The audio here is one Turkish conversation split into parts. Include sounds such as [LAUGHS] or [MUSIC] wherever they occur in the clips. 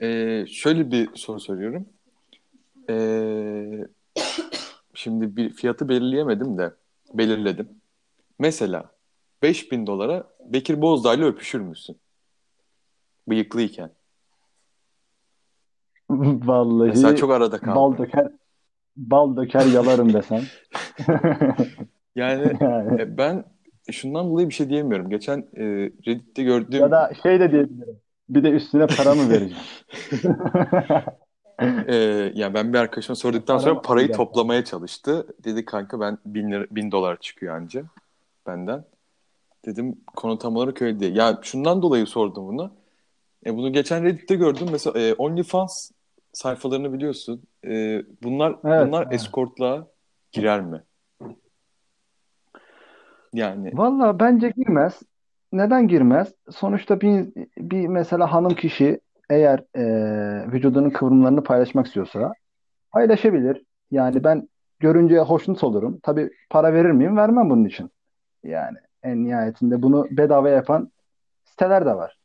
Ee, şöyle bir soru soruyorum. Ee, şimdi bir fiyatı belirleyemedim de belirledim. Mesela 5000 dolara Bekir Bozdağ'la öpüşür müsün? Bıyıklıyken. [LAUGHS] Vallahi Mesela çok arada kaldım. bal döker bal döker yalarım desen. [LAUGHS] Yani [LAUGHS] Yani. e, ben şundan dolayı bir şey diyemiyorum. Geçen e, Reddit'te gördüğüm Ya da şey de diyebilirim. Bir de üstüne para mı vereceğim? [LAUGHS] e, yani ben bir arkadaşıma sorduktan Para sonra mı parayı toplamaya çalıştı. Dedi kanka ben bin, lira, bin dolar çıkıyor anca benden. Dedim konu tam olarak öyle değil. Ya şundan dolayı sordum bunu. E, bunu geçen Reddit'te gördüm. Mesela e, OnlyFans sayfalarını biliyorsun. E, bunlar Evet. bunlar evet. escortluğa girer mi? Yani Valla bence girmez. Neden girmez? Sonuçta bir, bir mesela hanım kişi eğer e, vücudunun kıvrımlarını paylaşmak istiyorsa paylaşabilir. Yani ben görünce hoşnut olurum. Tabii para verir miyim? Vermem bunun için. Yani en nihayetinde bunu bedava yapan siteler de var.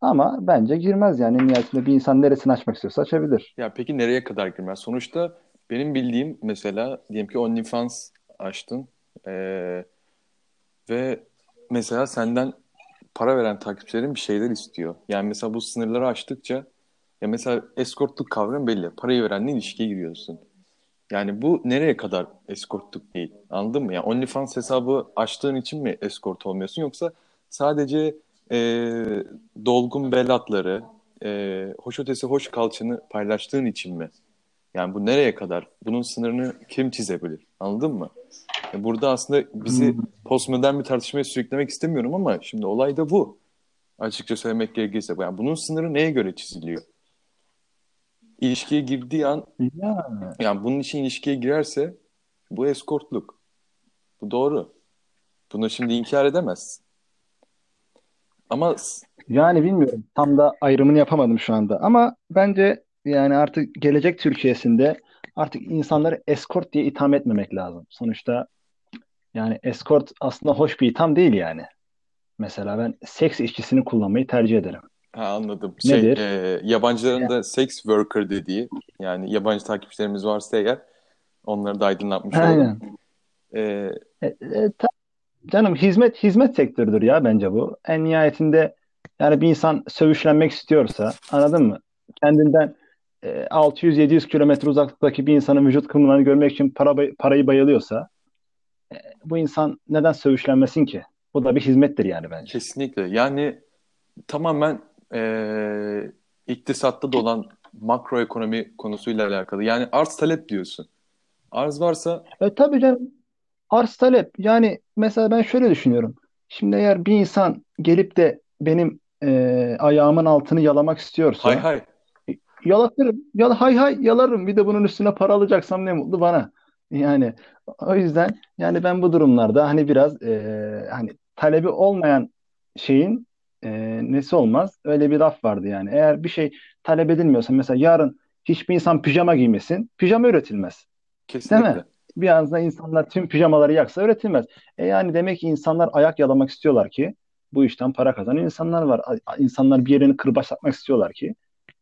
Ama bence girmez yani. Nihayetinde bir insan neresini açmak istiyorsa açabilir. ya peki nereye kadar girmez? Sonuçta benim bildiğim mesela diyelim ki OnlyFans açtın e, ve mesela senden para veren takipçilerin bir şeyler istiyor. Yani mesela bu sınırları aştıkça ya mesela eskortluk kavramı belli. Parayı verenle ilişkiye giriyorsun. Yani bu nereye kadar eskortluk değil? Anladın mı? Yani OnlyFans hesabı açtığın için mi eskort olmuyorsun yoksa sadece e, dolgun bel hatları, e, hoş ötesi hoş kalçanı paylaştığın için mi? Yani bu nereye kadar? Bunun sınırını kim çizebilir? Anladın mı? E, burada aslında bizi Hmm. postmodern bir tartışmaya sürüklemek istemiyorum ama şimdi olay da bu. Açıkça söylemek gerekirse. Yani bunun sınırı neye göre çiziliyor? İlişkiye girdiği an Yani, yani bunun için ilişkiye girerse bu eskortluk. Bu doğru. Bunu şimdi inkar edemezsin. Ama yani bilmiyorum. Tam da ayrımını yapamadım şu anda. Ama bence yani artık gelecek Türkiye'sinde artık insanları escort diye itham etmemek lazım. Sonuçta yani escort aslında hoş bir itham değil yani. Mesela ben seks işçisini kullanmayı tercih ederim. ha, anladım. Şey, Nedir? e, yabancıların Ya- da sex worker dediği yani yabancı takipçilerimiz varsa eğer onları da aydınlatmış olalım. Aynen. E, E, e, ta- canım hizmet hizmet sektörüdür ya bence bu. En nihayetinde yani bir insan sövüşlenmek istiyorsa anladın mı? Kendinden e, 600-700 kilometre uzaklıktaki bir insanın vücut kıvrımlarını görmek için para parayı bayılıyorsa e, bu insan neden sövüşlenmesin ki? Bu da bir hizmettir yani bence. kesinlikle. Yani tamamen e, iktisatta dolan makroekonomi konusuyla alakalı. Yani arz talep diyorsun. Arz varsa E, tabii canım arz talep yani mesela ben şöyle düşünüyorum. Şimdi eğer bir insan gelip de benim e, ayağımın altını yalamak hay istiyorsa hay. Yalatırım. Yala, hay hay yalarım. Bir de bunun üstüne para alacaksam ne mutlu bana. Yani o yüzden yani ben bu durumlarda hani biraz e, hani talebi olmayan şeyin e, nesi olmaz? Öyle bir laf vardı yani. Eğer bir şey talep edilmiyorsa mesela yarın hiçbir insan pijama giymesin. Pijama üretilmez. Değil Kesinlikle. mi? Bir anda insanlar tüm pijamaları yaksa üretilmez. E yani demek ki insanlar ayak yalamak istiyorlar ki bu işten para kazanan insanlar var. İnsanlar bir yerini kırbaçlatmak istiyorlar ki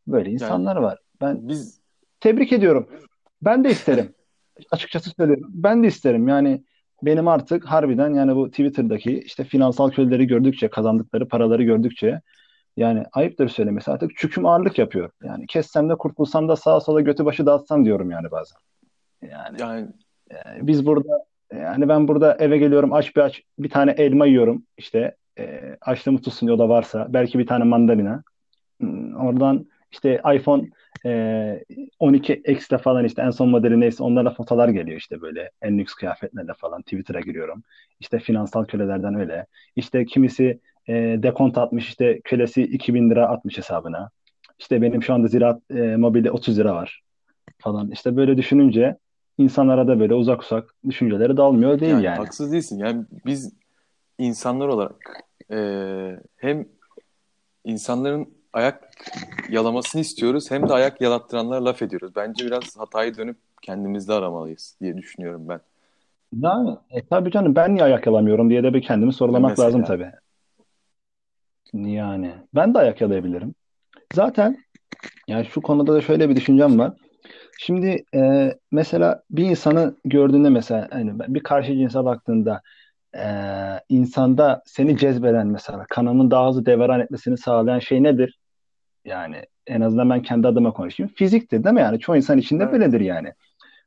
böyle Yani insanlar var. Ben biz tebrik ediyorum. Ben de isterim. Açıkçası söylüyorum. Ben de isterim. Yani benim artık harbiden yani bu Twitter'daki işte finansal köleleri gördükçe, kazandıkları paraları gördükçe yani ayıptır söylemesi artık çüküm ağırlık yapıyor. Yani kessem de kurtulsam da sağa sola götü başı dağıtsam diyorum yani bazen. Yani yani e, biz burada yani ben burada eve geliyorum aç bir aç bir tane elma yiyorum işte e, açlığımı tutsun o da varsa belki bir tane mandalina. Hmm, Oradan işte iPhone e, 12 X'le falan işte en son modeli neyse onlarla fotolar geliyor işte böyle en lüks kıyafetlerle falan Twitter'a giriyorum. İşte finansal kölelerden öyle. İşte kimisi e, dekont atmış işte kölesi 2000 lira atmış hesabına. İşte benim şu anda Ziraat e, Mobil'de 30 lira var falan. İşte böyle düşününce insanlara da böyle uzak uzak düşünceleri dalmıyor değil yani yani. haksız değilsin. Yani biz insanlar olarak e, hem insanların ayak yalamasını istiyoruz hem de ayak yalattıranlara laf ediyoruz. Bence biraz hatayı dönüp kendimizde aramalıyız diye düşünüyorum ben. Yani, e, tabii canım ben niye ayak yalamıyorum diye de bir kendimi sorgulamak lazım Mesela. tabii. Yani ben de ayak yalayabilirim. Zaten Yani şu konuda da şöyle bir düşüncem var. Şimdi e, mesela bir insanı gördüğünde mesela hani bir karşı cinse baktığında e, insanda seni cezbeden mesela kanının daha hızlı devran etmesini sağlayan şey nedir? Yani en azından ben kendi adıma konuşayım. Fiziktir değil mi? Yani çoğu insan içinde Evet. böyledir yani.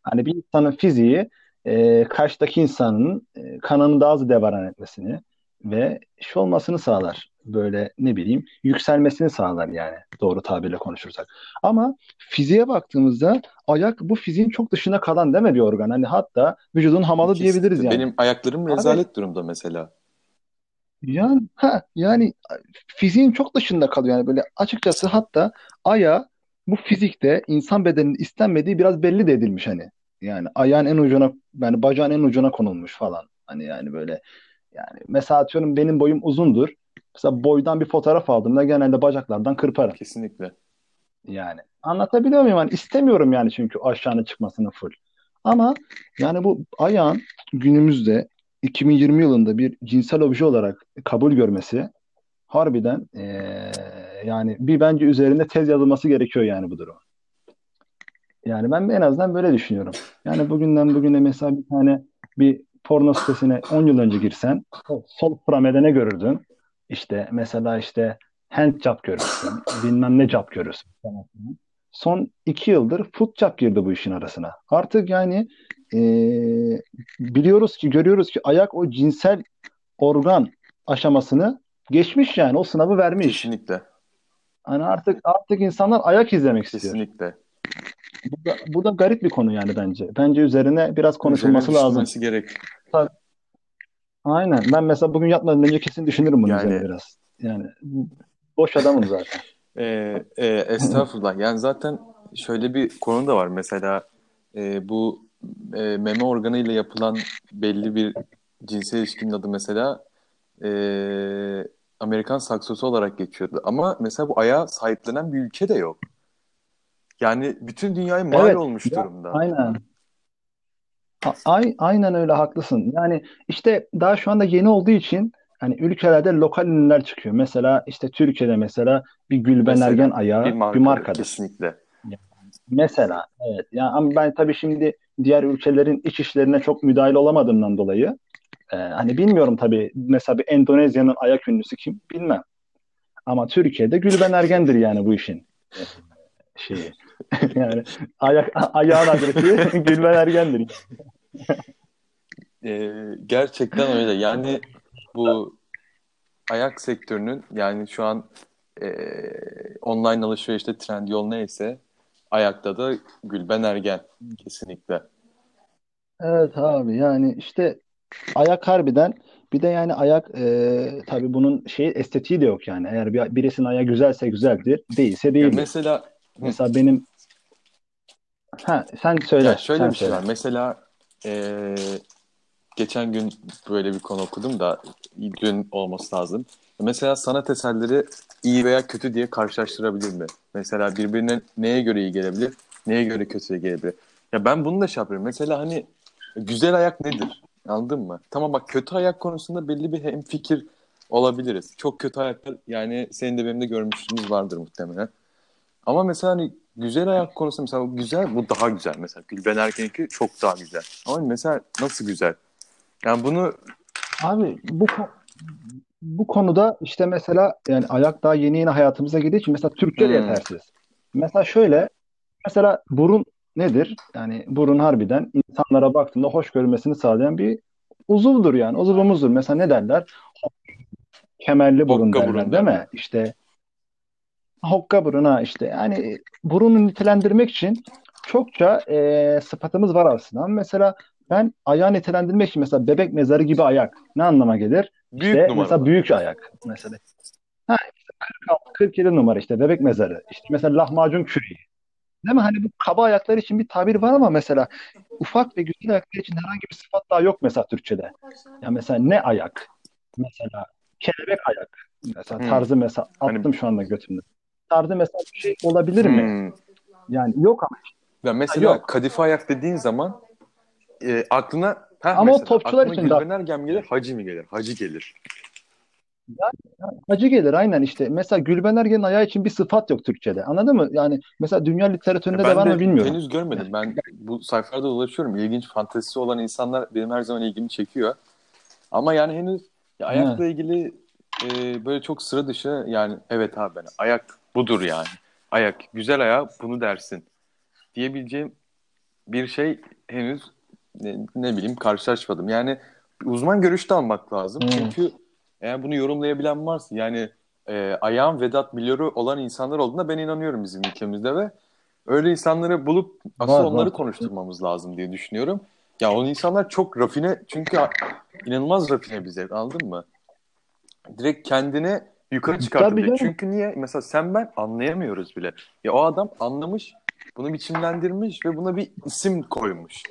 Hani bir insanın fiziği e, karşıdaki insanın e, kanının daha hızlı devran etmesini ve şey olmasını sağlar. Böyle ne bileyim yükselmesini sağlar yani doğru tabirle konuşursak. Ama fiziğe baktığımızda ayak bu fiziğin çok dışına kalan değil mi bir organ? Hani hatta vücudun hamalı diyebiliriz Kesinlikle. yani. Benim ayaklarım Abi rezalet durumda mesela. yani ha yani fiziğin çok dışında kalıyor yani böyle açıkçası hatta aya bu fizikte insan bedeninin istenmediği biraz belli de edilmiş hani. Yani ayağın en ucuna yani bacağın en ucuna konulmuş falan. Hani yani böyle yani mesela atıyorum benim boyum uzundur. Mesela boydan bir fotoğraf aldığımda genelde bacaklardan kırparım. Kesinlikle. Yani anlatabiliyor muyum? Yani istemiyorum yani çünkü aşağının çıkmasını full. Ama yani bu ayağın günümüzde 2020 yılında bir cinsel obje olarak kabul görmesi harbiden eee, yani bir bence üzerinde tez yazılması gerekiyor yani bu durum. Yani ben en azından böyle düşünüyorum. Yani bugünden bugüne mesela bir tane bir porno sitesine 10 yıl önce girsen sol pramede ne görürdün? İşte mesela işte hand job görürsün. Bilmem ne job görürsün. Son iki yıldır foot job girdi bu işin arasına. Artık yani eee, biliyoruz ki görüyoruz ki ayak o cinsel organ aşamasını geçmiş yani o sınavı vermiş. Kesinlikle. Hani artık artık insanlar ayak izlemek istiyor. Kesinlikle. Bu da, bu da garip bir konu yani bence. Bence üzerine biraz konuşulması Üzerine lazım. gerek. Tabii. Aynen. Ben mesela bugün yatmadan önce kesin düşünürüm bunun Yani- üzerine biraz. Yani boş adamım zaten. [LAUGHS] Ee, e, estağfurullah. Yani zaten şöyle bir konu da var. Mesela e, bu e, meme organıyla yapılan belli bir cinsel ilişkinin adı mesela e, Amerikan saksosu olarak geçiyordu. Ama mesela bu ayağı sahiplenen bir ülke de yok. Yani bütün dünyaya mal Evet. olmuş Ya, durumda. aynen. A- ay- aynen öyle haklısın. Yani işte daha şu anda yeni olduğu için hani ülkelerde lokal ünlüler çıkıyor. Mesela işte Türkiye'de mesela bir Gülben Mesela Ergen ayağı bir bir markadır, kesinlikle. Mesela evet. Yani ama ben tabii şimdi diğer ülkelerin iç işlerine çok müdahil olamadığımdan dolayı e, hani bilmiyorum tabii mesela bir Endonezya'nın ayak ünlüsü kim bilmem. Ama Türkiye'de Gülben Ergen'dir yani bu işin şeyi. [LAUGHS] Yani ayak ayağın adresi [LAUGHS] Gülben Ergen'dir. Ee, gerçekten öyle. Yani bu ayak sektörünün yani şu an e, online alışverişte Trendyol neyse ayakta da Gülben Ergen kesinlikle. Evet abi yani işte ayak harbiden bir de yani ayak e, tabii bunun şey estetiği de yok yani. Eğer bir, birisinin ayağı güzelse güzeldir, değilse Ya değildir. mesela Mesela benim ha sen söyle, ya şöyle sen bir şey var. Mesela e, geçen gün böyle bir konu okudum da dün olması lazım. Mesela sanat eserleri iyi veya kötü diye karşılaştırabilir mi? Mesela birbirine neye göre iyi gelebilir, neye göre kötü gelebilir? Ya ben bunu da şey yapıyorum. Mesela hani güzel ayak nedir? Anladın mı? Tamam bak kötü ayak konusunda belli bir hemfikir olabiliriz. Çok kötü ayaklar yani senin de benim de görmüşlüğümüz vardır muhtemelen. Ama mesela hani güzel ayak konusunda mesela bu güzel bu daha güzel. Mesela Gülben Ergen'inki çok daha güzel. Ama mesela nasıl güzel? Yani bunu Abi bu bu konuda işte mesela yani ayak daha yeni yeni hayatımıza girdiği için mesela Türkçe de Hmm. yetersiz. Mesela şöyle mesela burun nedir? Yani burun harbiden insanlara baktığında hoş görülmesini sağlayan bir uzuvdur yani. Uzuvumuzdur. Mesela ne derler? Kemerli burun Hokka derler burun değil mi? İşte hokka burun ha işte. Yani burunu nitelendirmek için çokça e, sıfatımız var aslında. Mesela ben ayağı nitelendirmek için mesela bebek mezarı gibi ayak ne anlama gelir? Büyük İşte numaralı. mesela büyük ayak mesela. Ha işte 46 47 numara işte bebek mezarı. İşte mesela lahmacun küreği. Değil mi? Hani bu kaba ayaklar için bir tabir var ama mesela ufak ve güzel ayaklar için herhangi bir sıfat daha yok mesela Türkçe'de. Ya mesela ne ayak? Mesela kelebek ayak. Mesela Hmm. tarzı mesela Hani- attım şu anda götümde. Tarzı mesela bir şey olabilir mi? Hmm. Yani yok ama. Ya mesela Yok. kadife ayak dediğin zaman e, aklına heh, Ama mesela topçular aklına için Gülben Ergen gelir, Hacı mı gelir? Hacı gelir. Yani acı gelir aynen işte. Mesela Gülben Ergen'in ayağı için bir sıfat yok Türkçe'de. Anladın mı? Yani mesela dünya Ya literatüründe de var mı bilmiyorum. henüz görmedim. Ben bu sayfalarda dolaşıyorum. İlginç fantezisi olan insanlar benim her zaman ilgimi çekiyor. Ama yani henüz ya ayakla ilgili e, böyle çok sıra dışı yani evet abi ben ayak budur yani. Ayak güzel ayağı bunu dersin diyebileceğim bir şey henüz ne, ne bileyim karşılaşmadım. Yani uzman görüşte almak lazım. Evet. Çünkü eğer bunu yorumlayabilen varsa yani e, ayağın Vedat Milor'u olan insanlar olduğuna ben inanıyorum bizim ülkemizde ve öyle insanları bulup asıl Var onları var. konuşturmamız lazım diye düşünüyorum. Ya o insanlar çok rafine çünkü inanılmaz rafine bir zevk anladın mı? Direkt kendini yukarı çıkartabilir. Çünkü niye? Mesela sen ben anlayamıyoruz bile. Ya o adam anlamış, bunu biçimlendirmiş ve buna bir isim koymuş.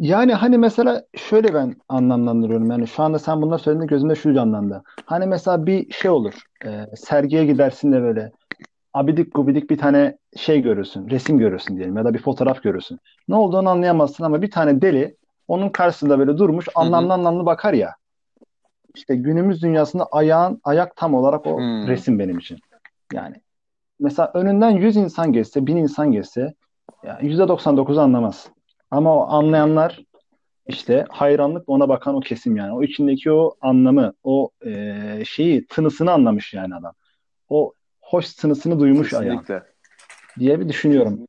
Yani hani mesela şöyle ben anlamlandırıyorum. Yani şu anda sen bunları söylediğinde gözümde şu canlandı. Hani mesela bir şey olur. e, sergiye gidersin de böyle abidik gubidik bir tane şey görürsün. Resim görürsün diyelim ya da bir fotoğraf görürsün. Ne olduğunu anlayamazsın ama bir tane deli onun karşısında böyle durmuş anlamlı anlamlı bakar ya. İşte günümüz dünyasında ayağın ayak tam olarak o Hmm. resim benim için. Yani mesela önünden 100 insan geçse, 1000 insan geçse ya %99'u anlamaz. Ama o anlayanlar işte hayranlık ona bakan o kesim yani. O içindeki o anlamı, o e, şeyi, tınısını anlamış yani adam. O hoş tınısını duymuş ayağın Kesinlikle. diye bir düşünüyorum.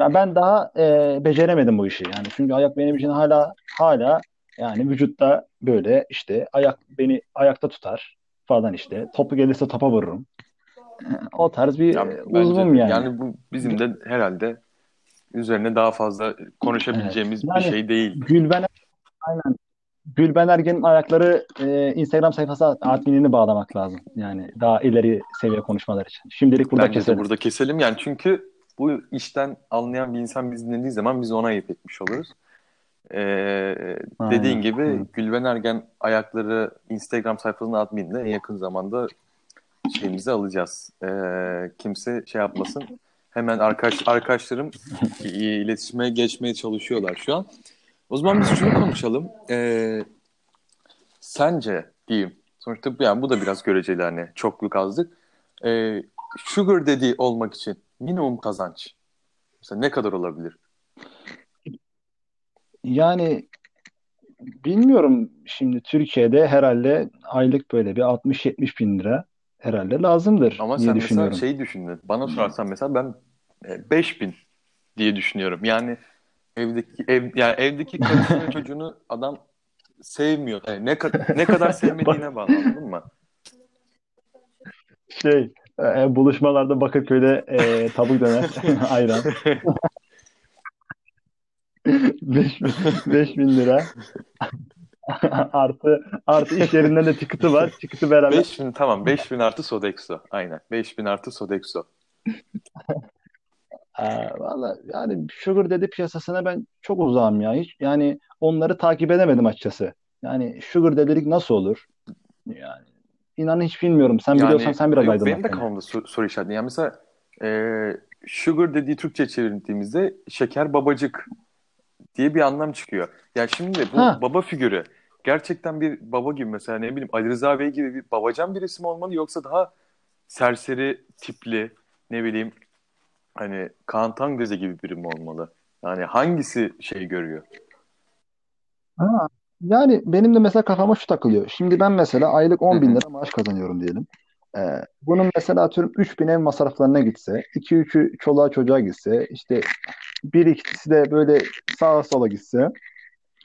Ya ben daha e, beceremedim bu işi yani. Çünkü ayak benim için hala hala yani vücutta böyle işte ayak beni ayakta tutar falan işte. Topu gelirse topa vururum. [LAUGHS] O tarz bir Ya e, uzvum yani. Yani bu bizim de herhalde üzerine daha fazla konuşabileceğimiz bir Yani şey değil. Gülben aynen Gülben Ergen'in ayakları e, Instagram sayfası adminini bağlamak lazım. Yani daha ileri seviye konuşmalar için. Şimdilik burada Bence keselim. burada keselim yani çünkü bu işten anlayan bir insan bizi dinlediği zaman biz ona ayıp etmiş oluruz. Dediğin Aynen. gibi Hı. Gülben Ergen ayakları Instagram sayfasının admininde en yakın zamanda şeyimizi alacağız. Ee, kimse şey yapmasın. Hemen arkadaş arkadaşlarım [LAUGHS] iletişime geçmeye çalışıyorlar şu an. O zaman biz şunu konuşalım. Ee, sence diyeyim. Sonuçta bu- yani bu da biraz göreceli hani çokluk azlık. Ee, sugar daddy olmak için minimum kazanç. Mesela ne kadar olabilir? Yani bilmiyorum şimdi Türkiye'de herhalde aylık böyle bir 60-70 bin lira herhalde lazımdır Ama diye sen mesela düşünüyorum. şeyi düşündün. Bana sorarsan mesela ben e, 5000 diye düşünüyorum. Yani evdeki ev yani evdeki karısını [LAUGHS] çocuğunu adam sevmiyor. Yani ne ka- ne kadar sevmediğine bağlı anladın mı? Şey e, buluşmalarda Bakırköy'de e, tavuk döner [LAUGHS] ayran [LAUGHS] 5 bin lira [LAUGHS] artı artı iş yerinden de çıkıtı var. Çıkıtı beraber 5000 tamam 5000 artı Sodexo. Aynen. 5000 artı Sodexo. [LAUGHS] Aa, valla yani Sugar Daddy piyasasına ben çok uzağım ya. Hiç yani onları takip edemedim açıkçası. Yani Sugar Daddy'lik nasıl olur? Yani inanın hiç bilmiyorum. Sen biliyorsan Yani sen biraz aydınlat benim de kafamda soru, soru işareti. Yani mesela e, sugar dediği Türkçe çevirdiğimizde şeker babacık diye bir anlam çıkıyor. Ya şimdi bu Ha. baba figürü gerçekten bir baba gibi mesela ne bileyim Ali Rıza Bey gibi bir babacan bir isim olmalı yoksa daha serseri tipli ne bileyim hani Kaan Tangöze gibi biri mi olmalı? Yani hangisi şey görüyor? Ha, yani benim de mesela kafama şu takılıyor. Şimdi ben mesela aylık 10 bin lira maaş kazanıyorum diyelim. Ee, bunun mesela atıyorum 3 bin ev masraflarına gitse, 2-3'ü çoluğa çocuğa gitse, işte bir ikisi de böyle sağa sola gitse.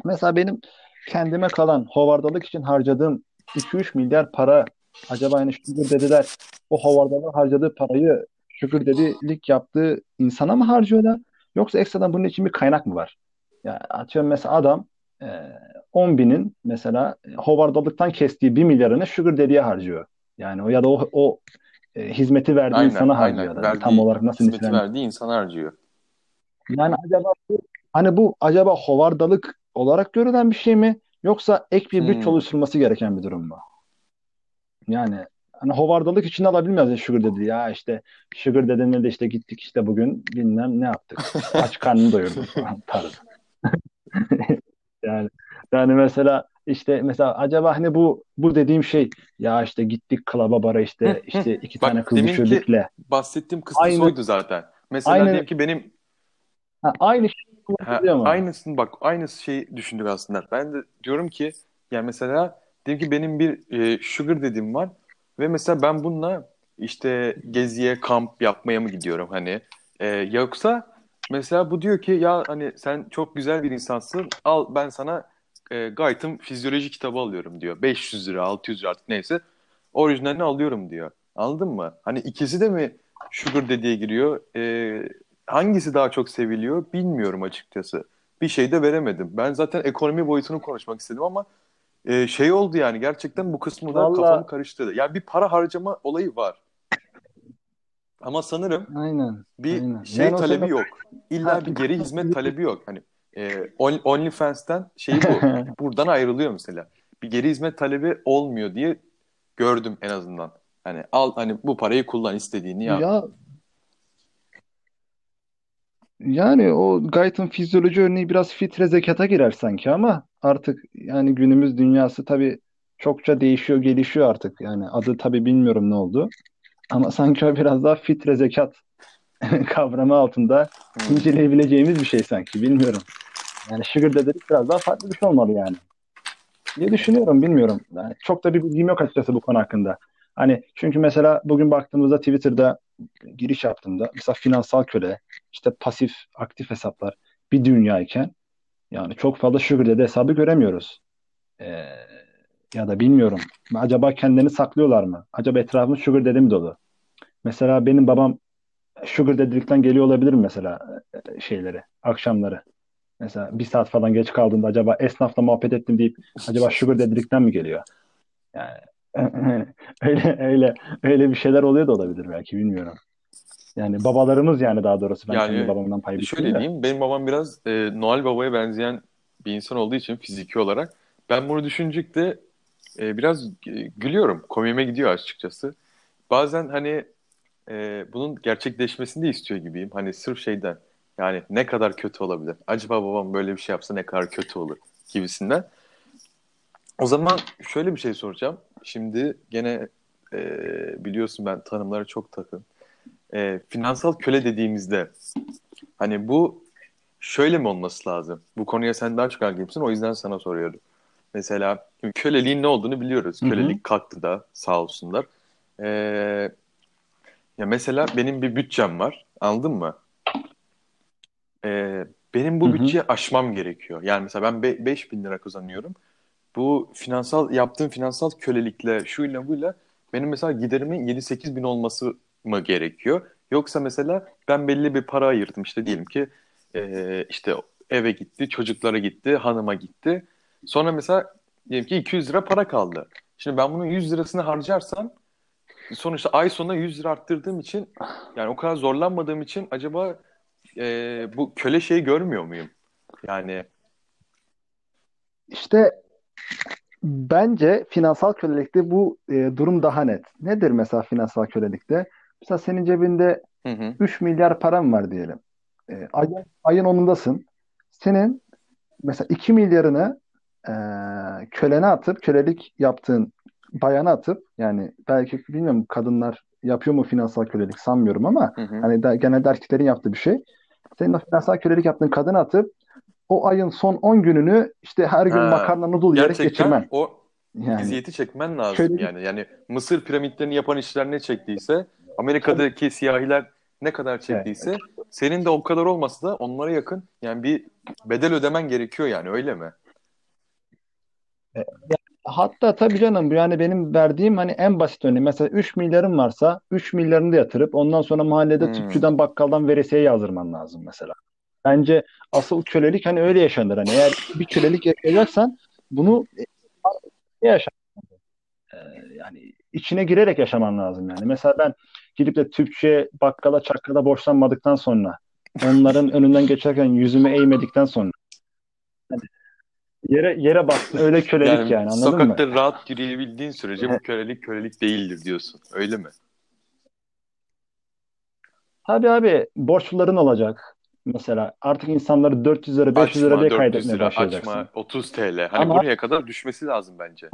Mesela benim kendime kalan hovardalık için harcadığım 2-3 milyar para acaba yani Sugar dediler o hovardalığa harcadığı parayı Sugar dedilik yaptığı insana mı harcıyorlar? Yoksa ekstradan bunun için bir kaynak mı var? Ya atıyorum mesela adam e, 10 binin mesela hovardalıktan kestiği 1 milyarını Sugar Daddy'ye harcıyor. Yani o ya da o, o e, hizmeti verdiği Aynen, insana aynen. harcıyor. da. Verdiği, Tam olarak nasıl hizmeti verdiği insan harcıyor. Yani acaba bu, hani bu acaba hovardalık olarak görülen bir şey mi? Yoksa ek bir bütçe Hmm. oluşturulması gereken bir durum mu? Yani hani hovardalık için alabilmez ya Sugar Daddy. Ya işte Sugar Daddy'ne de işte gittik işte bugün bilmem ne yaptık. Aç karnını doyurduk falan [LAUGHS] tarzı. [LAUGHS] Yani yani mesela işte mesela acaba hani bu bu dediğim şey ya işte gittik klaba bara işte işte iki tane Bak kız deminki düşürdükle bahsettiğim kısmı aynı soydu zaten. Mesela aynı diyelim ki benim ha, aynı şey ha, kullanılıyor mu? aynısını bak aynı şeyi düşündük aslında. Ben de diyorum ki yani mesela diyelim ki benim bir e, sugar dediğim var ve mesela ben bununla işte geziye kamp yapmaya mı gidiyorum hani E, yoksa mesela bu diyor ki ya hani sen çok güzel bir insansın al ben sana e, Guyton fizyoloji kitabı alıyorum diyor. 500 lira 600 lira artık neyse orijinalini alıyorum diyor. Anladın mı? Hani ikisi de mi sugar dediğe giriyor? E, hangisi daha çok seviliyor bilmiyorum açıkçası. Bir şey de veremedim. Ben zaten ekonomi boyutunu konuşmak istedim ama e, şey oldu yani gerçekten bu kısmı da kafamı Valla karıştırdı. Yani bir para harcama olayı var. Ama sanırım aynen bir aynen. şey Yani talebi zaman yok. İlla bir geri hizmet [LAUGHS] talebi yok. Hani e, On- OnlyFans'ten şeyi bu. [LAUGHS] Buradan ayrılıyor mesela. Bir geri hizmet talebi olmuyor diye gördüm en azından. Hani al hani bu parayı kullan istediğini yap. ya yani o Guyton fizyoloji örneği biraz fitre zekata girer sanki ama artık yani günümüz dünyası tabii çokça değişiyor, gelişiyor artık. Yani adı tabii bilmiyorum ne oldu. Ama sanki o biraz daha fitre zekat [LAUGHS] kavramı altında Hmm. inceleyebileceğimiz bir şey sanki. Bilmiyorum. Yani sugar dedik biraz daha farklı bir şey olmalı yani. diye düşünüyorum bilmiyorum. Yani çok da bir bilgim yok açıkçası bu konu hakkında. Hani çünkü mesela bugün baktığımızda Twitter'da giriş yaptığımda mesela finansal köle, işte pasif, aktif hesaplar bir dünyayken yani çok fazla sugar daddy hesabı göremiyoruz. Ee, ya da bilmiyorum. Acaba kendilerini saklıyorlar mı? Acaba etrafımız sugar daddy mi dolu? Mesela benim babam sugar daddy'likten geliyor olabilir mi mesela e, şeyleri, akşamları? Mesela bir saat falan geç kaldığında acaba esnafla muhabbet ettim deyip acaba sugar daddy'likten mi geliyor? Yani [LAUGHS] öyle öyle öyle bir şeyler oluyor da olabilir belki bilmiyorum. Yani babalarımız yani daha doğrusu ben kendi Yani babamdan pay şöyle biçeyim de. diyeyim. Benim babam biraz e, Noel Baba'ya benzeyen bir insan olduğu için fiziki olarak ben bunu düşünecekte e, biraz gülüyorum. Komiğime gidiyor açıkçası. Bazen hani e, bunun gerçekleşmesini de istiyor gibiyim. Hani sırf şeyden yani ne kadar kötü olabilir? Acaba babam böyle bir şey yapsa ne kadar kötü olur gibisinden. O zaman şöyle bir şey soracağım. Şimdi gene e, biliyorsun ben tanımlara çok takım. E, finansal köle dediğimizde hani bu şöyle mi olması lazım? Bu konuya sen daha çok hakimsin o yüzden sana soruyorum. Mesela köleliğin ne olduğunu biliyoruz. Hı hı, Kölelik kalktı da sağ olsunlar. E, ya mesela benim bir bütçem var anladın mı? E, benim bu bütçeyi aşmam gerekiyor. Yani mesela ben 5000 lira kazanıyorum. Bu finansal yaptığım finansal kölelikle şuyla buyla benim mesela giderimin 7-8 bin olması mı gerekiyor? Yoksa mesela ben belli bir para ayırdım işte diyelim ki e, işte eve gitti, çocuklara gitti, hanıma gitti. Sonra mesela diyelim ki 200 lira para kaldı. Şimdi ben bunun 100 lirasını harcarsam sonuçta ay sonuna 100 lira arttırdığım için yani o kadar zorlanmadığım için acaba e, bu köle şeyi görmüyor muyum? Yani İşte bence finansal kölelikte bu e, durum daha net. Nedir mesela finansal kölelikte? Mesela senin cebinde hı hı. 3 milyar param var diyelim. E, ayın, ayın onundasın. Senin mesela 2 milyarını e, kölene atıp kölelik yaptığın bayana atıp yani belki bilmiyorum kadınlar yapıyor mu finansal kölelik sanmıyorum ama Hı hı. hani da, genelde erkeklerin yaptığı bir şey. Senin o finansal kölelik yaptığın kadına atıp o ayın son 10 gününü işte her gün Ha, makarna noodle yiyerek gerçekten geçirmen. o Yani eziyeti çekmen lazım kölelik yani. Yani Mısır piramitlerini yapan işler ne çektiyse, Amerika'daki siyahiler ne kadar evet. çektiyse, senin de o kadar olmasa da onlara yakın yani bir bedel ödemen gerekiyor yani öyle mi? Hatta tabii canım yani benim verdiğim hani en basit örneği mesela 3 milyarın varsa 3 milyarını da yatırıp ondan sonra mahallede Hmm. tüpçüden bakkaldan veresiye yazdırman lazım mesela. Bence asıl kölelik hani öyle yaşanır. Hani eğer bir kölelik yaşayacaksan bunu e, yaşa e, yani içine girerek yaşaman lazım yani. Mesela ben gidip de tüpçüye, bakkala, çakkala borçlanmadıktan sonra onların önünden geçerken yüzümü eğmedikten sonra yere yere bastın öyle kölelik Yani yani anladın mı? sokakta rahat yürüyebildiğin sürece bu kölelik kölelik değildir diyorsun. Öyle mi? Tabii abi borçluların olacak. Mesela artık insanları 400 lira 500 lira Açma diye 400 kaydetmeye lira, açma başlayacaksın. 30 TL. Hani Ama buraya kadar düşmesi lazım bence.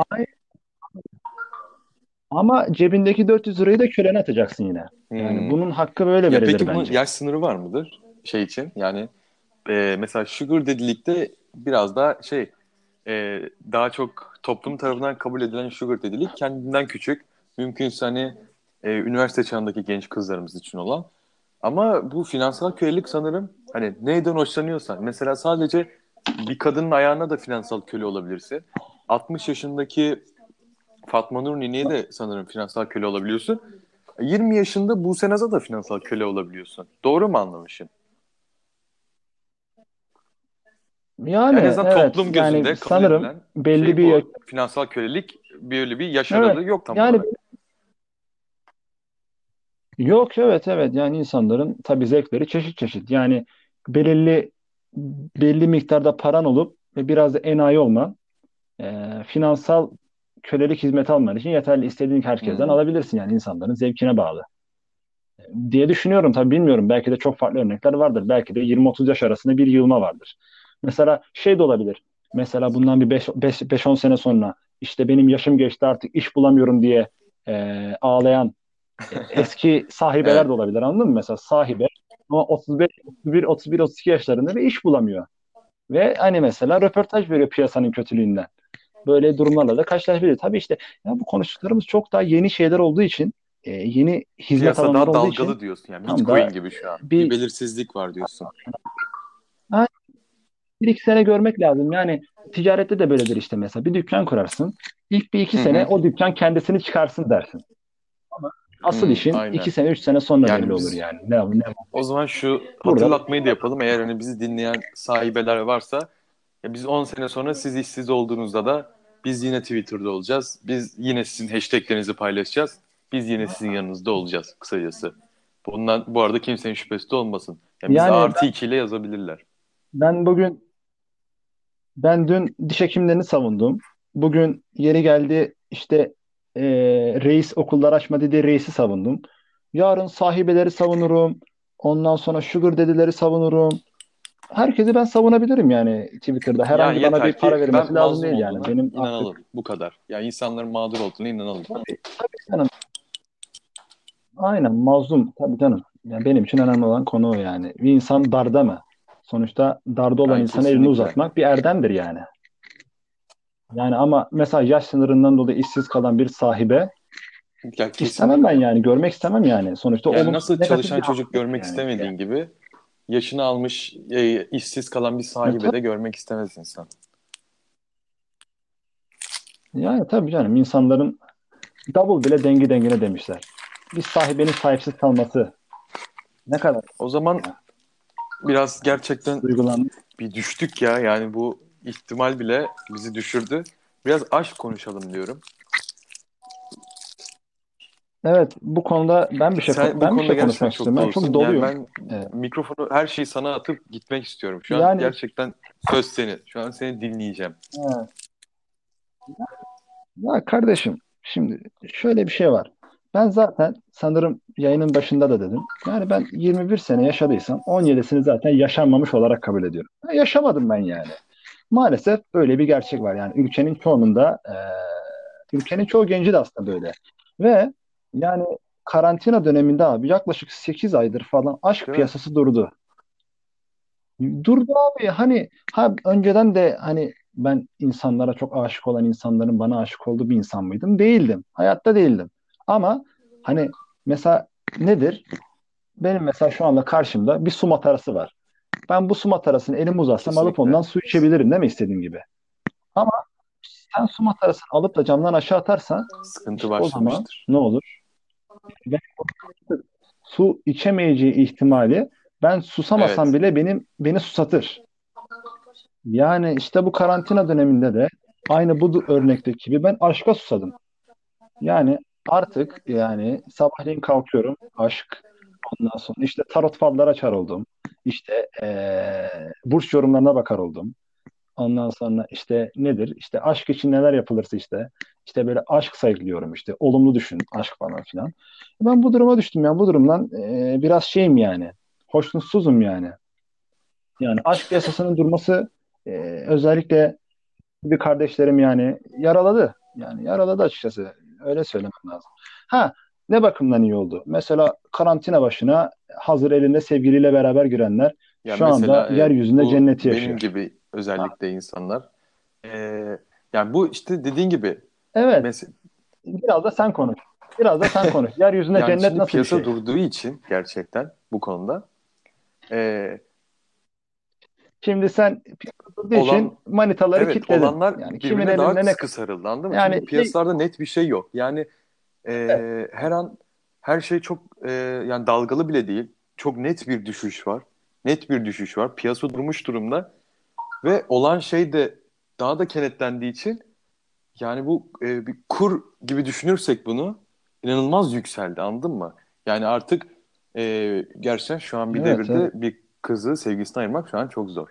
ama cebindeki 400 lirayı da kölene atacaksın yine. Yani Hmm. bunun hakkı böyle Ya verilir peki bunun bence. yaş sınırı var mıdır şey için? Yani e, mesela sugar dedilikte biraz daha şey e, daha çok toplum tarafından kabul edilen sugar dedilik kendinden küçük. Mümkünse hani e, üniversite çağındaki genç kızlarımız için olan. Ama bu finansal kölelik sanırım hani neyden hoşlanıyorsan. Mesela sadece bir kadının ayağına da finansal köle olabilirsin. 60 yaşındaki Fatma Nur Nine'ye de sanırım finansal köle olabiliyorsun. 20 yaşında Buse Naz'a da finansal köle olabiliyorsun. Doğru mu anlamışım? Yani En azından evet toplum yani gözünde kabul sanırım belli şey bir. Finansal kölelik böyle bir yaş evet aralığı yok tam yani olarak. Yok evet evet yani insanların tabii zevkleri çeşit çeşit. Yani belirli belli miktarda paran olup ve biraz da enayi olman e, finansal kölelik hizmeti alman için yeterli istediğin herkesten Hmm. alabilirsin yani insanların zevkine bağlı diye düşünüyorum. Tabii bilmiyorum. Belki de çok farklı örnekler vardır. Belki de 20-30 yaş arasında bir yığılma vardır. Mesela şey de olabilir. Mesela bundan bir 5-10 sene sonra işte benim yaşım geçti artık iş bulamıyorum diye e, ağlayan e, [LAUGHS] eski sahibeler Evet. de olabilir. Anladın mı? Mesela sahibe ama 35, 31, 31, 32 yaşlarında ve iş bulamıyor. Ve hani mesela röportaj veriyor piyasanın kötülüğünden. Böyle durumlarla da karşılaşabilir. Tabii işte ya bu konuştuklarımız çok daha yeni şeyler olduğu için, e, yeni hizmet Piyasa alanları daha olduğu için dalgalı diyorsun. Yani Bitcoin gibi şu an. Bir bir belirsizlik var diyorsun. ha, bir iki sene görmek lazım. Yani ticarette de böyledir işte mesela. Bir dükkan kurarsın. İlk bir iki Hı sene o dükkan kendisini çıkarsın dersin. Asıl Hmm, işin aynen. iki sene, üç sene sonra Yani belli olur biz yani. Ne, ne o zaman şu Burada hatırlatmayı da yapalım. Eğer hani bizi dinleyen sahibeler varsa ya biz 10 sene sonra siz işsiz olduğunuzda da biz yine Twitter'da olacağız. Biz yine sizin hashtaglerinizi paylaşacağız. Biz yine sizin yanınızda olacağız kısacası. Bundan bu arada kimsenin şüphesi de olmasın. Yani yani artı 2 ile yazabilirler. ben bugün ben dün diş hekimlerini savundum. Bugün yeri geldi işte e, reis okullar açma dediği reisi savundum. Yarın sahibeleri savunurum. Ondan sonra sugar dedileri savunurum. Herkesi ben savunabilirim yani Twitter'da. Yani Herhangi bana bir para ben lazım değil yani. Benim artık inanalım. Bu kadar. Yani insanların mağdur olduğuna inanalım. tabii, tabii canım. Aynen mazlum tabii canım. Yani benim için önemli olan konu o yani. Bir insan darda mı? Sonuçta darda olan Yani insana elini uzatmak bir erdemdir yani. Yani ama mesela yaş sınırından dolayı işsiz kalan bir sahibe Ya istemem ben yani. Görmek istemem yani. Sonuçta Yani nasıl çalışan çocuk görmek yani. istemediğin gibi yaşını almış e, işsiz kalan bir sahibe de görmek istemez insan. yani tabii canım insanların double bile dengi dengine demişler. Bir sahibenin sahipsiz kalması ne kadar O zaman ya, biraz gerçekten duygulandım. bir düştük ya. Yani bu ihtimal bile bizi düşürdü. Biraz aşk konuşalım diyorum. Evet bu konuda ben bir şey Sen bu ben bir konuda şey gerçekten konuşmak çok istiyorum. Ben çok dolusun. Yani doluyum. ben Evet. mikrofonu her şeyi sana atıp gitmek istiyorum. Şu an Yani gerçekten söz senin. Şu an seni dinleyeceğim. evet. Ya kardeşim şimdi şöyle bir şey var. Ben zaten sanırım yayının başında da dedim. Yani ben 21 sene yaşadıysam 17'sini zaten yaşanmamış olarak kabul ediyorum. Ya yaşamadım ben yani. Maalesef böyle bir gerçek var. Yani ülkenin çoğunun da eee, ülkenin çoğu genci de aslında böyle. Ve yani karantina döneminde abi yaklaşık 8 aydır falan aşk Değil mi? piyasası durdu. Durdu abi hani ha önceden de hani ben insanlara çok aşık olan insanların bana aşık olduğu bir insan mıydım? Değildim. Hayatta değildim. Ama hani mesela nedir? Benim mesela şu anda karşımda bir su matarası var. Ben bu su matarasını elimi uzatsam alıp ondan su içebilirim değil mi istediğim gibi? Ama sen su matarasını alıp da camdan aşağı atarsan Sıkıntı işte o zaman başlamıştır. ne olur? Ve su içemeyeceği ihtimali ben susamasam Evet. bile benim beni susatır. Yani işte bu karantina döneminde de aynı bu örnekteki gibi ben aşka susadım. Yani artık yani sabahleyin kalkıyorum aşk. Ondan sonra işte tarot fallara açar oldum. İşte eee burç yorumlarına bakar oldum. Ondan sonra işte nedir? İşte aşk için neler yapılırsa işte. İşte böyle aşk sayıklıyorum işte. Olumlu düşün aşk falan filan. Ben bu duruma düştüm ya. Bu durumdan eee, biraz şeyim yani. Hoşnutsuzum yani. Yani aşk piyasasının durması e, özellikle bir kardeşlerim yani yaraladı. Yani yaraladı açıkçası. Öyle söylemem lazım. Ha ne bakımdan iyi oldu? Mesela karantina başına hazır elinde sevgiliyle beraber girenler Ya şu anda mesela e, yeryüzünde bu cenneti benim yaşıyor. gibi Ha, özellikle insanlar e, yani bu işte dediğin gibi evet, mes biraz da sen konuş. Biraz da sen [LAUGHS] konuş. Yeryüzünde yani cennet şimdi nasıl bir piyasa şey? durduğu için gerçekten bu konuda e, Şimdi sen için olan manitaları evet kitledin. olanlar Yani kimin birbirine daha elinde ne sıkı sarıldı mı? Yani şey piyasalarda net bir şey yok. Yani e, her an her şey çok e, yani dalgalı bile değil. Çok net bir düşüş var. Net bir düşüş var. Piyasa durmuş durumda ve olan şey de daha da kenetlendiği için yani bu e, bir kur gibi düşünürsek bunu inanılmaz yükseldi anladın mı? Yani artık e, gerçekten şu an bir evet, evet. devirde bir kızı sevgisine ayırmak şu an çok zor.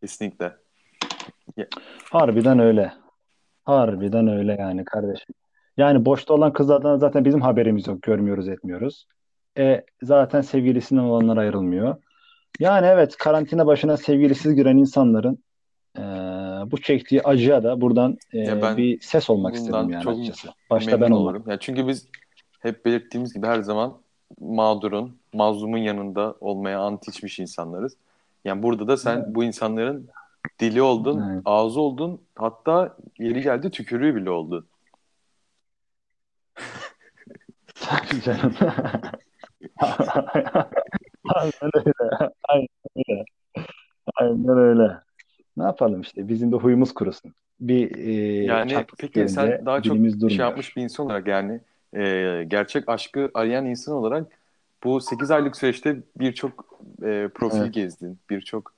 Kesinlikle. Ya- Harbiden öyle. Harbiden öyle yani kardeşim. Yani boşta olan kızlardan zaten bizim haberimiz yok. Görmüyoruz, etmiyoruz. E, zaten sevgilisinden olanlar ayrılmıyor. Yani evet karantina başına sevgilisiz giren insanların e, bu çektiği acıya da buradan e, ben bir ses olmak istedim yani çok açıkçası. Başta ben olurum. Ya çünkü biz hep belirttiğimiz gibi her zaman mağdurun, mazlumun yanında olmaya ant içmiş insanlarız. Yani burada da sen bu insanların dili oldun, Evet. ağzı oldun, hatta yeri geldi tükürüğü bile oldun. Tabii canım. [LAUGHS] Aynen öyle. Aynen öyle. Aynen öyle. Ne yapalım işte bizim de huyumuz kurusun. Bir e, Yani peki sen daha çok dilimiz şey durmuyor. yapmış bir insan olarak yani e, gerçek aşkı arayan insan olarak bu 8 aylık süreçte birçok e, profil Evet. gezdin, birçok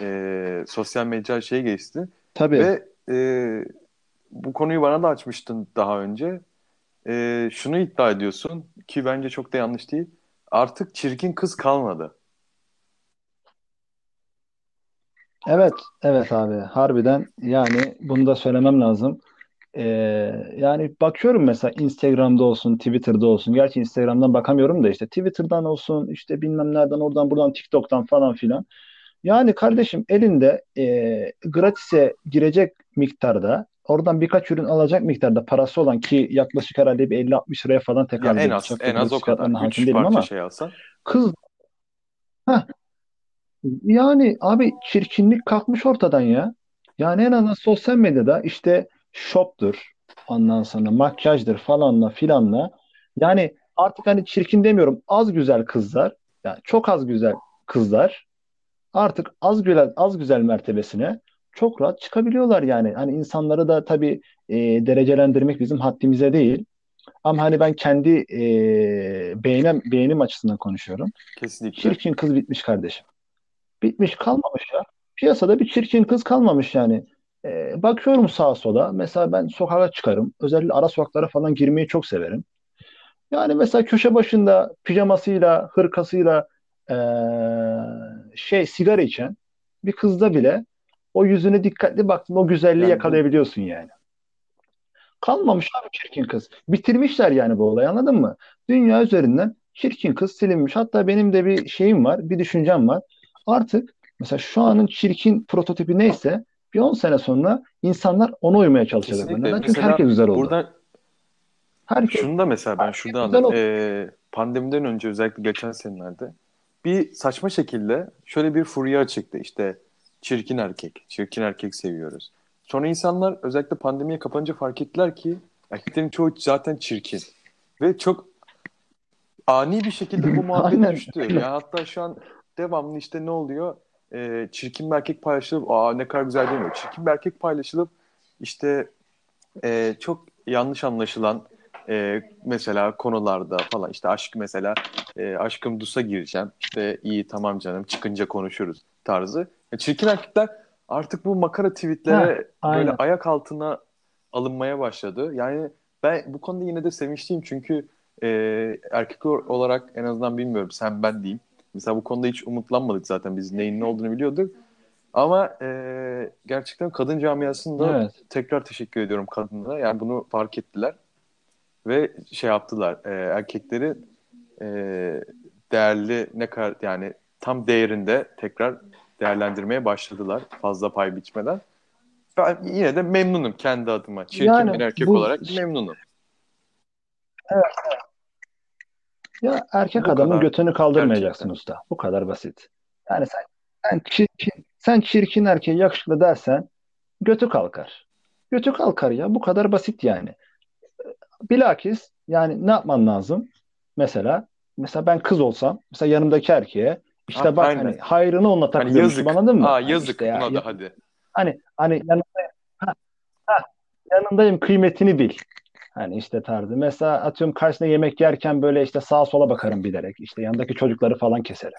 e, sosyal medya şey geçtin Tabii. ve e, bu konuyu bana da açmıştın daha önce. E, şunu iddia ediyorsun ki bence çok da yanlış değil. Artık çirkin kız kalmadı. Evet, evet abi. Harbiden yani bunu da söylemem lazım. Ee, yani bakıyorum mesela Instagram'da olsun, Twitter'da olsun. Gerçi Instagram'dan bakamıyorum da işte Twitter'dan olsun, işte bilmem nereden, oradan, buradan, TikTok'tan falan filan. Yani kardeşim elinde e, gratis'e girecek miktarda, oradan birkaç ürün alacak miktarda parası olan ki yaklaşık herhalde bir 50-60 liraya falan Ya tekabül en az en az o kadar. fiyatlarına hakim 3 değilim parça ama şey alsan. kız heh, yani abi çirkinlik kalkmış ortadan ya. Yani en azından sosyal medyada işte shop'tur, ondan sonra makyajdır falanla filanla. Yani artık hani çirkin demiyorum az güzel kızlar, yani çok az güzel kızlar artık az güzel az güzel mertebesine çok rahat çıkabiliyorlar yani. Hani insanları da tabii e, derecelendirmek bizim haddimize değil. Ama hani ben kendi e, beğenim, beğenim açısından konuşuyorum. Kesinlikle. Çirkin kız bitmiş kardeşim. Bitmiş kalmamış ya. Piyasada bir çirkin kız kalmamış yani. E, bakıyorum sağa sola. Mesela ben sokağa çıkarım. Özellikle ara sokaklara falan girmeyi çok severim. Yani mesela köşe başında pijamasıyla, hırkasıyla e, şey sigara içen bir kızda bile o yüzüne dikkatli baktın o güzelliği Yani yakalayabiliyorsun yani. Kalmamış abi çirkin kız. Bitirmişler yani bu olayı anladın mı? Dünya üzerinden çirkin kız silinmiş. Hatta benim de bir şeyim var, bir düşüncem var. Artık mesela şu anın çirkin prototipi neyse bir 10 sene sonra insanlar ona uymaya çalışacaklar. kesinlikle. Neden? Çünkü herkes güzel oldu. burada Herkes, Şunu da mesela ben şurada anladım. Ee, pandemiden önce özellikle geçen senelerde bir saçma şekilde şöyle bir furya çıktı. İşte çirkin erkek, çirkin erkek seviyoruz. Sonra insanlar özellikle pandemiye kapanınca fark ettiler ki erkeklerin çoğu zaten çirkin. Ve çok ani bir şekilde bu [LAUGHS] muhabbet düştü. öyle. Ya hatta şu an devamlı işte ne oluyor? Ee, çirkin bir erkek paylaşılıp aa ne kadar güzel demiyor. Çirkin bir erkek paylaşılıp işte e, çok yanlış anlaşılan e, mesela konularda falan işte aşk mesela e, aşkım Dus'a gireceğim işte iyi tamam canım çıkınca konuşuruz tarzı. E, çirkin erkekler artık bu makara Ha, tweetlere böyle aynen. ayak altına alınmaya başladı. Yani ben bu konuda yine de sevinçliyim çünkü e, erkek olarak en azından bilmiyorum sen ben diyeyim. Mesela bu konuda hiç umutlanmadık zaten biz neyin ne olduğunu biliyorduk. Ama e, gerçekten kadın camiasında Evet. tekrar teşekkür ediyorum kadınlara. Yani bunu fark ettiler ve şey yaptılar. E, erkekleri e, değerli ne kadar yani tam değerinde tekrar değerlendirmeye başladılar fazla pay biçmeden. Ben yine de memnunum kendi adıma. Çirkin Yani bir erkek bu- olarak memnunum. Ya erkek Bu adamın kadar. götünü kaldırmayacaksın Gerçekten. usta. Bu kadar basit. Yani sen sen çirkin, sen çirkin erkeğe yakışıklı dersen götü kalkar. Götü kalkar ya. Bu kadar basit yani. Bilakis yani ne yapman lazım? Mesela mesela ben kız olsam mesela yanımdaki erkeğe işte Ha, bak aynen. hani hayrını onunla Hani takılıyormuşum yazık. anladın mı? Aa Hani yazık işte ya- buna da hadi. Hani hani yanındayım, ha, ha, yanındayım kıymetini bil. Hani işte tarzı. Mesela atıyorum karşısında yemek yerken böyle işte sağa sola bakarım bilerek. İşte yanındaki çocukları falan keserim.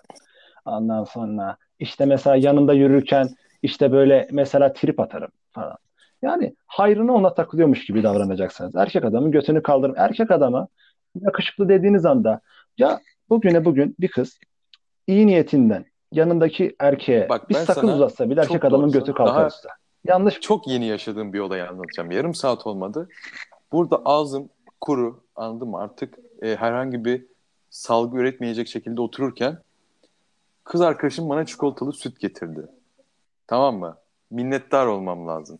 Ondan sonra işte mesela yanında yürürken işte böyle mesela trip atarım falan. Yani hayrına ona takılıyormuş gibi davranacaksınız. Erkek adamın götünü kaldırın. Erkek adama yakışıklı dediğiniz anda ya bugüne bugün bir kız iyi niyetinden yanındaki erkeğe Bak bir sana uzatsa bile erkek adamın götü kalkar daha- usta. Yanlış Çok yeni yaşadığım bir olayı anlatacağım. Yarım saat olmadı. Burada ağzım kuru anladın mı? Artık e, herhangi bir salgı üretmeyecek şekilde otururken kız arkadaşım bana çikolatalı süt getirdi. Tamam mı? Minnettar olmam lazım.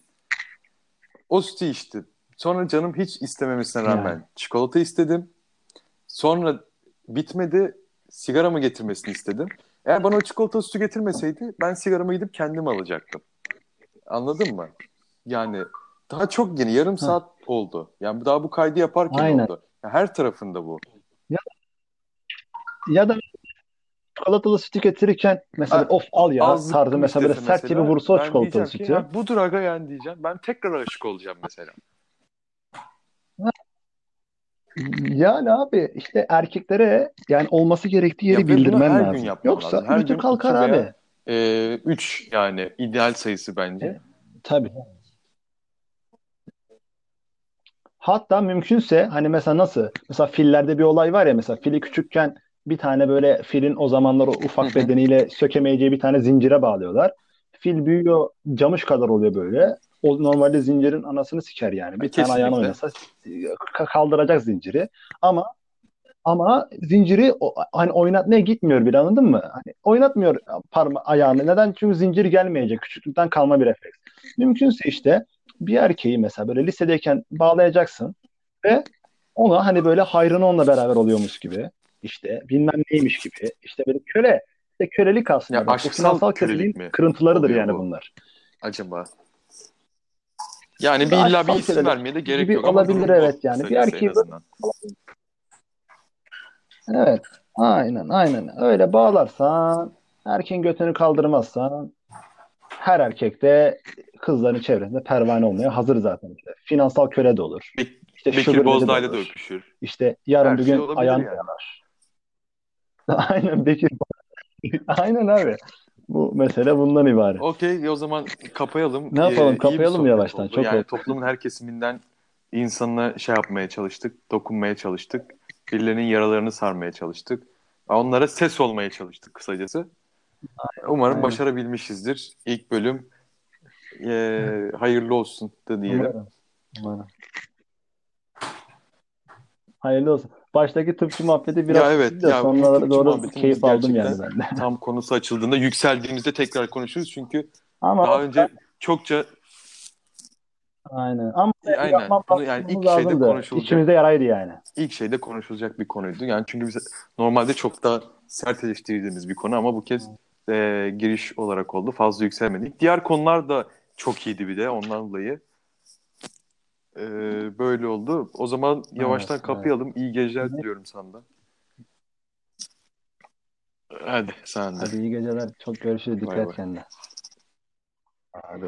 O sütü içti. Sonra canım hiç istememesine rağmen Yani. çikolata istedim. Sonra bitmedi. Sigaramı getirmesini istedim. Eğer bana o çikolata sütü getirmeseydi ben sigaramı gidip kendim alacaktım. Anladın mı? Yani daha çok yeni. Yarım saat oldu. Yani daha bu kaydı yaparken Aynen. oldu. Ya her tarafında bu. Ya da çikolatalı sütü getirirken mesela Ha, of al ya tarzı mesela böyle sert gibi vursa o çikolatalı diyeceğim ki, sütü. "Ya budur aga yani diyeceğim. Ben tekrar aşık olacağım mesela. Yani abi işte erkeklere yani olması gerektiği yeri Ya ve bunu bildirmen her lazım. gün Yoksa lazım. Her götü gün kalkar iki veya- abi. Ee, üç yani ideal sayısı bence. Evet. Tabii. Hatta mümkünse hani mesela nasıl? Mesela fillerde bir olay var ya mesela fili küçükken bir tane böyle filin o zamanlar o ufak bedeniyle sökemeyeceği bir tane zincire bağlıyorlar. Fil büyüyor camış kadar oluyor böyle. O normalde zincirin anasını siker yani. Bir tane ayağını Kesinlikle. oynasa ka- kaldıracak zinciri. Ama ama zinciri hani oynatmaya gitmiyor bile anladın mı? Hani oynatmıyor parma ayağını. Neden? Çünkü zincir gelmeyecek. Küçüklükten kalma bir refleks. Mümkünse işte bir erkeği mesela böyle lisedeyken bağlayacaksın ve ona hani böyle hayrını onunla beraber oluyormuş gibi işte bilmem neymiş gibi işte böyle köle işte kölelik aslında. Ya aşksal finansal kölelik mi kırıntılarıdır oluyor yani bu? bunlar. Acaba? Yani bir illa bir isim vermeye de gerek gibi yok olabilir evet yani. Bir azından. Evet. Aynen aynen. Öyle bağlarsan erkeğin götünü kaldırmazsan her erkek de kızların çevresinde pervane olmaya hazır zaten işte. Finansal köle de olur. Bek- İşte Bekir Bozdağ'la da öpüşür. İşte yarın Her bir şey gün olabilir ayağını yani. [LAUGHS] Aynen Bekir. [LAUGHS] Aynen abi. Bu mesele bundan ibaret. Okey o zaman kapayalım. Ne yapalım? Ee, Kapayalım yavaştan. oldu. Çok Yani oldu. toplumun her kesiminden insanına şey yapmaya çalıştık, dokunmaya çalıştık. Birilerinin yaralarını sarmaya çalıştık. Onlara ses olmaya çalıştık kısacası. Umarım Aynen. başarabilmişizdir. İlk bölüm ee, hayırlı olsun da diyelim. Umarım. Umarım. Hayırlı olsun. Baştaki tıpçı muhabbeti biraz Ya evet, da ya tıpçı doğru keyif aldım yani ben de. [LAUGHS] Tam konusu açıldığında yükseldiğimizde tekrar konuşuruz. Çünkü Ama daha önce çokça aynen. Ama aynen yapmam bunu yani ilk şeyde konuşulacak İçimizde yaraydı yani. ilk şeyde konuşulacak bir konuydu. Yani çünkü biz normalde çok daha sert eleştirdiğimiz bir konu ama bu kez e, giriş olarak oldu. Fazla yükselmedik. Diğer konular da çok iyiydi bir de ondan dolayı. E, böyle oldu. O zaman yavaştan Evet, kapayalım. İyi geceler diliyorum sana da. Hadi sen de. Hadi iyi geceler. Çok görüşürüz. Bay Dikkat bay. kendine. Hadi.